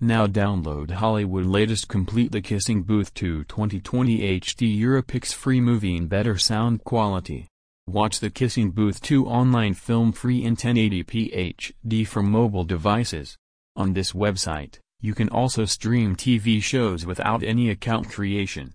Now download Hollywood latest complete The Kissing Booth 2 2020 HD Europix free movie in better sound quality. Watch The Kissing Booth 2 online film free in 1080p HD for mobile devices. On this website, you can also stream TV shows without any account creation.